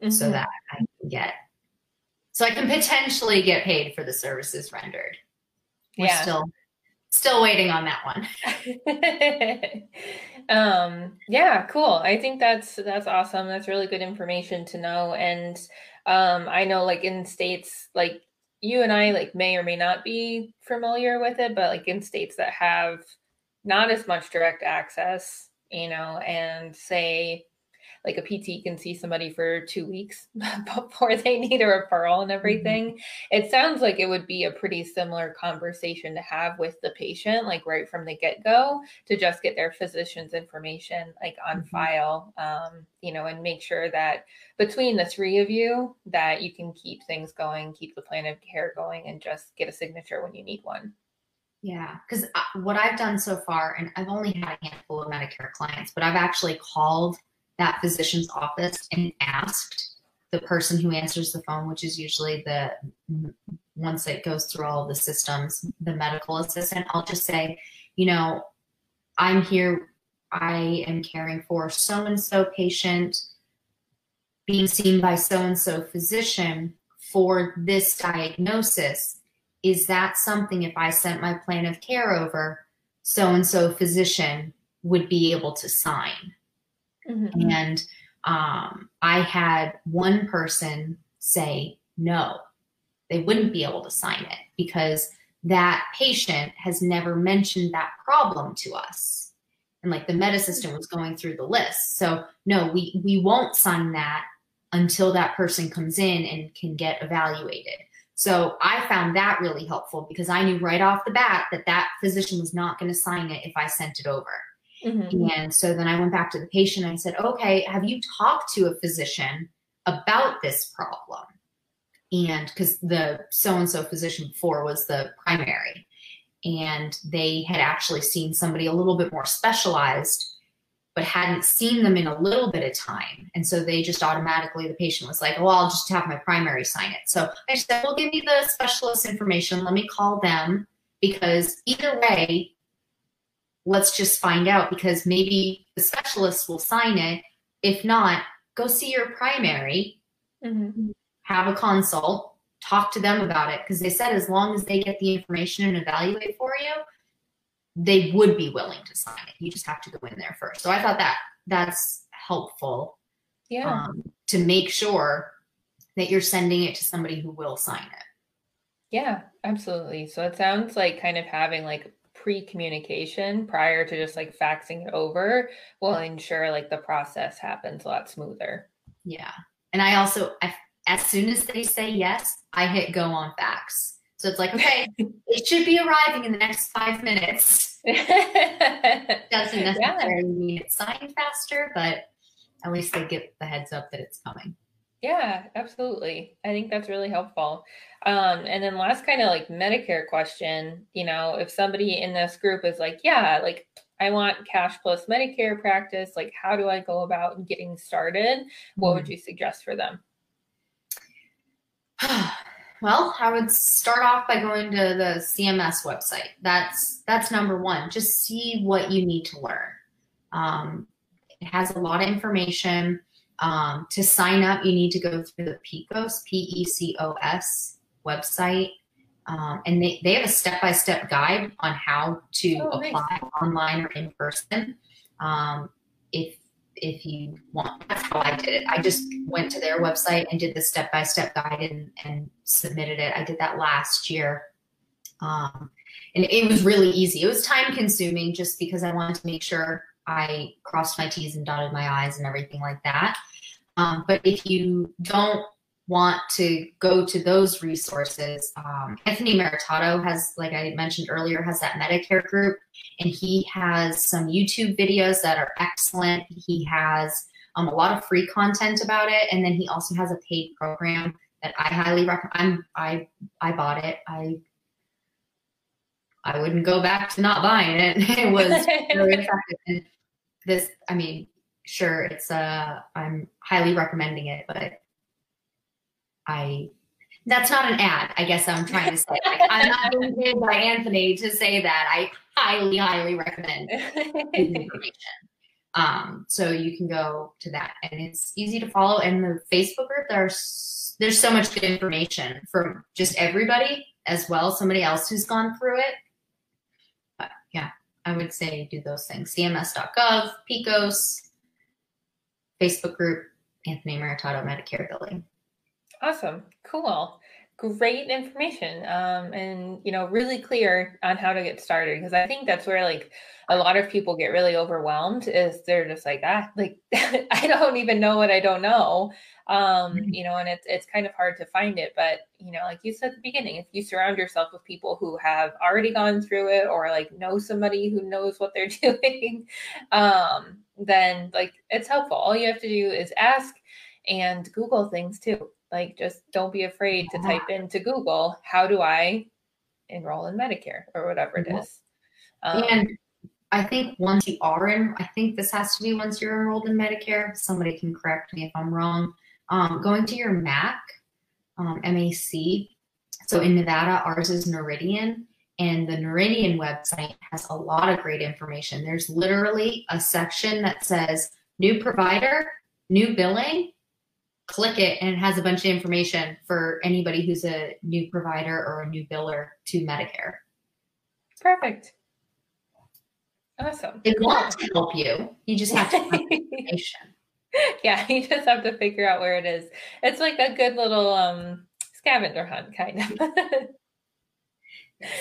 mm-hmm. so that I can get, so I can potentially get paid for the services rendered. We're yeah. still, still waiting on that one. <laughs> um, yeah, cool. I think that's, that's awesome. That's really good information to know. And, um, I know like in states, like you and I like may or may not be familiar with it, but like in states that have not as much direct access, you know, and say like a PT can see somebody for two weeks <laughs> before they need a referral and mm-hmm. everything. Mm-hmm. It sounds like it would be a pretty similar conversation to have with the patient, like right from the get go, to just get their physician's information like on mm-hmm. file, um, you know, and make sure that between the three of you that you can keep things going, keep the plan of care going, and just get a signature when you need one. Yeah, because uh, what I've done so far, and I've only had a handful of Medicare clients, but I've actually called that physician's office and asked the person who answers the phone, which is usually the once it goes through all the systems, the medical assistant, I'll just say, you know, I'm here, I am caring for so and so patient being seen by so and so physician for this diagnosis. Is that something if I sent my plan of care over, so and so physician would be able to sign? Mm-hmm. And um, I had one person say no, they wouldn't be able to sign it because that patient has never mentioned that problem to us. And like the meta system was going through the list. So no, we, we won't sign that until that person comes in and can get evaluated. So I found that really helpful because I knew right off the bat that that physician was not going to sign it if I sent it over. Mm-hmm. And so then I went back to the patient and I said, okay, have you talked to a physician about this problem? And because the so and so physician before was the primary, and they had actually seen somebody a little bit more specialized, but hadn't seen them in a little bit of time. And so they just automatically, the patient was like, well, I'll just have my primary sign it. So I said, well, give me the specialist information. Let me call them because either way, let's just find out because maybe the specialist will sign it. If not, go see your primary, mm-hmm. have a consult, talk to them about it because they said as long as they get the information and evaluate for you, they would be willing to sign it. You just have to go in there first. So I thought that that's helpful. Yeah. Um, to make sure that you're sending it to somebody who will sign it. Yeah, absolutely. So it sounds like kind of having like pre-communication prior to just like faxing it over will ensure like the process happens a lot smoother. Yeah. And I also, I, as soon as they say yes, I hit go on fax. So it's like, <laughs> okay, it should be arriving in the next five minutes. <laughs> Doesn't necessarily yeah. mean it's signed faster, but at least they get the heads up that it's coming. Yeah, absolutely. I think that's really helpful. Um, and then last kind of like Medicare question, you know, if somebody in this group is like, yeah, like I want cash plus Medicare practice, like how do I go about getting started? What would mm. you suggest for them? <sighs> Well, I would start off by going to the CMS website. That's that's number one. Just see what you need to learn. Um, it has a lot of information. Um, to sign up, you need to go through the PECOS, P E C O S website. Um, and they, they have a step by step guide on how to oh, apply nice. online or in person. Um, if if you want, that's how I did it. I just went to their website and did the step by step guide and, and submitted it. I did that last year. Um, and it was really easy. It was time consuming just because I wanted to make sure I crossed my T's and dotted my I's and everything like that. Um, but if you don't want to go to those resources, um, Anthony Maritato has, like I mentioned earlier, has that Medicare group, and he has some YouTube videos that are excellent. He has um, a lot of free content about it, and then he also has a paid program that I highly recommend. I I bought it. I I wouldn't go back to not buying it. <laughs> It was very <laughs> effective. This, I mean, sure, it's uh, I'm highly recommending it, but I that's not an ad. I guess I'm trying to say. Like, I'm not being paid by Anthony to say that. I highly, highly recommend <laughs> information. Um, so you can go to that, and it's easy to follow. And the Facebook group, there's there's so much good information from just everybody as well. Somebody else who's gone through it. But yeah, I would say do those things. CMS.gov, PECOS, Facebook group, Anthony Maritato Medicare Billing. Awesome. Cool. Great information. Um, and, you know, really clear on how to get started. Because I think that's where, like, a lot of people get really overwhelmed is they're just like, ah, like, <laughs> I don't even know what I don't know. Um, mm-hmm. you know, and it's, it's kind of hard to find it. But, you know, like you said at the beginning, if you surround yourself with people who have already gone through it or like know somebody who knows what they're <laughs> doing, um, then like it's helpful. All you have to do is ask and Google things too. Like, just don't be afraid to type into Google, how do I enroll in Medicare or whatever it is. Um, and I think once you are in, I think this has to be once you're enrolled in Medicare. Somebody can correct me if I'm wrong. Um, going to your MAC, um, MAC. So in Nevada, ours is Noridian, and the Noridian website has a lot of great information. There's literally a section that says new provider, new billing, click it and it has a bunch of information for anybody who's a new provider or a new biller to Medicare. Perfect. Awesome. They want to help you. You just have to find information. <laughs> Yeah, you just have to figure out where it is. It's like a good little um scavenger hunt kind of. <laughs>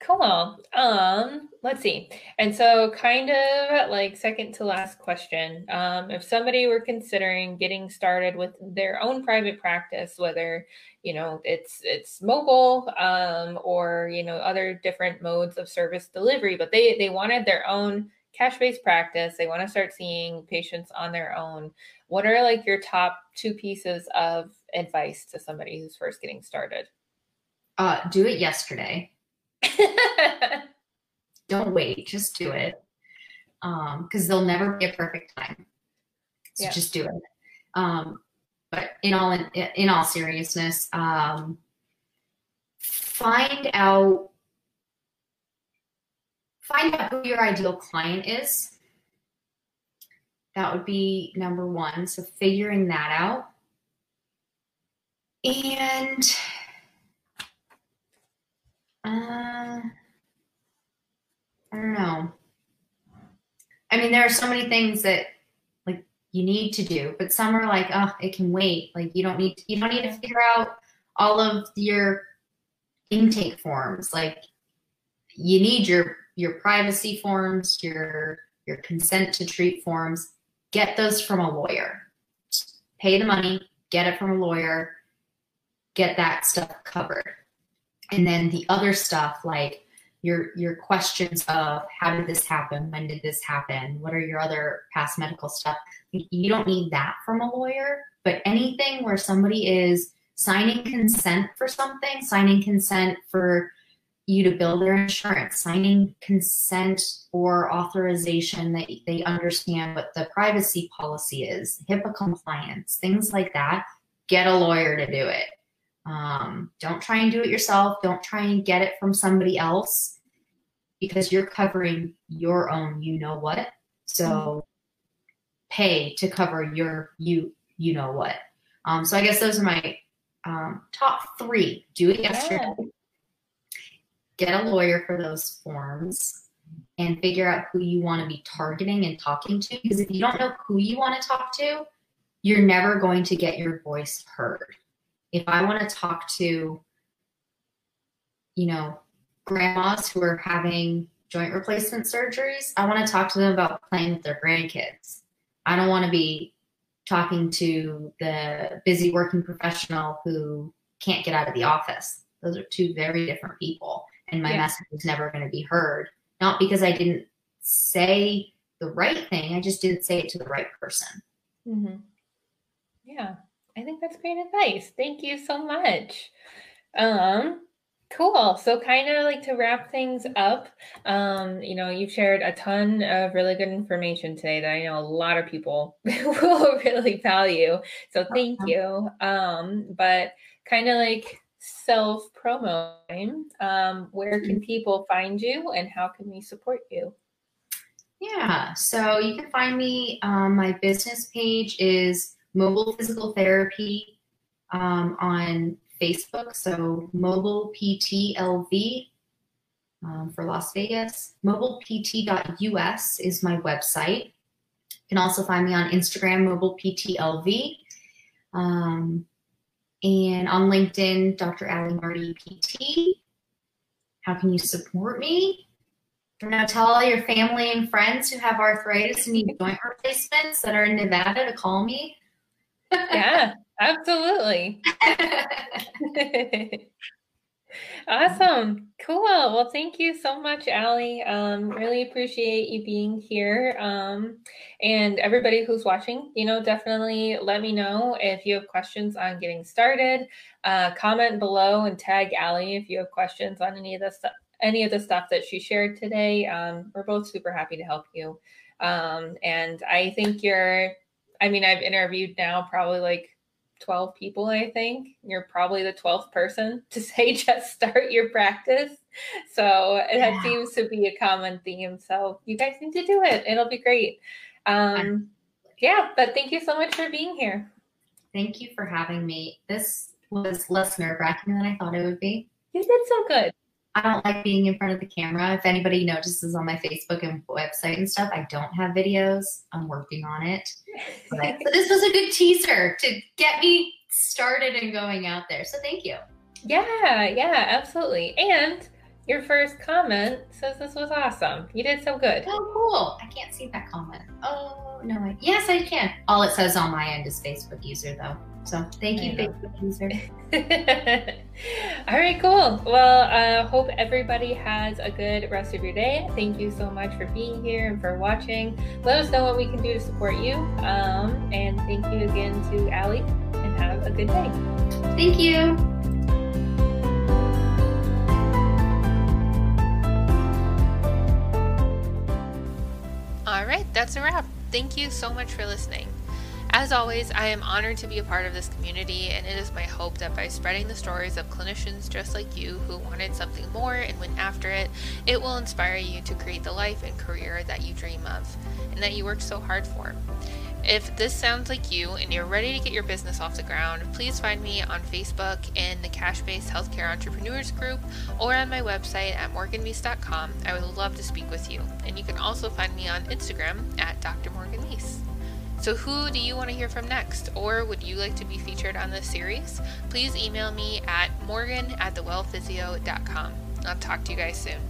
Cool. Um, let's see. And so kind of like second to last question. Um, if somebody were considering getting started with their own private practice, whether you know it's it's mobile um, or you know other different modes of service delivery, but they they wanted their own cash-based practice, they want to start seeing patients on their own. What are like your top two pieces of advice to somebody who's first getting started? Uh, do it yesterday <laughs> Don't wait, just do it. Um, because there'll never be a perfect time. So yeah. just do it. Um, but in all in, in all seriousness, um, find out find out who your ideal client is. That would be number one. So figuring that out. And uh, I don't know. I mean, there are so many things that like you need to do, but some are like, oh, it can wait. Like you don't need to, you don't need to figure out all of your intake forms. Like you need your your privacy forms, your your consent to treat forms. Get those from a lawyer. Pay the money, get it from a lawyer, get that stuff covered. And then the other stuff like your your questions of how did this happen when did this happen what are your other past medical stuff you don't need that from a lawyer but anything where somebody is signing consent for something signing consent for you to bill their insurance signing consent or authorization that they understand what the privacy policy is hipaa compliance things like that get a lawyer to do it um, don't try and do it yourself. Don't try and get it from somebody else because you're covering your own you know what. So pay to cover your you you know what. Um, so I guess those are my um, top three. Do it yesterday. Yeah. Get a lawyer for those forms and figure out who you want to be targeting and talking to. Because if you don't know who you want to talk to, you're never going to get your voice heard if I want to talk to, you know, grandmas who are having joint replacement surgeries, I want to talk to them about playing with their grandkids. I don't want to be talking to the busy working professional who can't get out of the office. Those are two very different people. And my yeah. message was never going to be heard. Not because I didn't say the right thing, I just didn't say it to the right person. Mm-hmm. Yeah. I think that's great advice. Thank you so much. Um, cool. So, kind of like to wrap things up, um, you know, you've shared a ton of really good information today that I know a lot of people <laughs> will really value. So, thank you. Um, but kind of like self promo um, where can mm-hmm. people find you and how can we support you? Yeah, so you can find me. Um, my business page is mobile physical therapy um, on Facebook. So mobile PT LV um, for Las Vegas. Mobilept.us is my website. You can also find me on Instagram, mobileptlv. Um, and on LinkedIn, Dr. Ali Marty PT. How can you support me? You know, tell all your family and friends who have arthritis and need joint replacements that are in Nevada to call me yeah, absolutely. <laughs> <laughs> awesome. Cool. Well, thank you so much, Ali. Um, really appreciate you being here. Um, and everybody who's watching, you know, definitely let me know if you have questions on getting started. Uh, comment below and tag Ali if you have questions on any of the stuff any of the stuff that she shared today. Um, we're both super happy to help you. Um, and I think you're I mean, I've interviewed now probably like 12 people, I think. You're probably the 12th person <laughs> to say just start your practice. So that seems to be a common theme. So you guys need to do it. It'll be great. Um, yeah, but thank you so much for being here. Thank you for having me. This was less nerve wracking than I thought it would be. You did so good. I don't like being in front of the camera. If anybody notices on my Facebook and website and stuff, I don't have videos. I'm working on it. But, <laughs> so this was a good teaser to get me started and going out there. So thank you. Yeah, yeah, absolutely. And your first comment says this was awesome. You did so good. Oh, cool. I can't see that comment. Oh, no. I, yes, I can. All it says on my end is Facebook user, though. So thank you, Facebook user. <laughs> All right, cool. Well, I uh, hope everybody has a good rest of your day. Thank you so much for being here and for watching. Let us know what we can do to support you. Um, and thank you again to Ali, and have a good day. Thank you. All right, that's a wrap. Thank you so much for listening. As always, I am honored to be a part of this community, and it is my hope that by spreading the stories of clinicians just like you who wanted something more and went after it, it will inspire you to create the life and career that you dream of and that you worked so hard for. If this sounds like you and you're ready to get your business off the ground, please find me on Facebook in the Cash Based Healthcare Entrepreneurs group or on my website at morganmeese.com. I would love to speak with you. And you can also find me on Instagram at Dr. Morgan Meese. So, who do you want to hear from next? Or would you like to be featured on this series? Please email me at morgan at thewellphysio.com. I'll talk to you guys soon.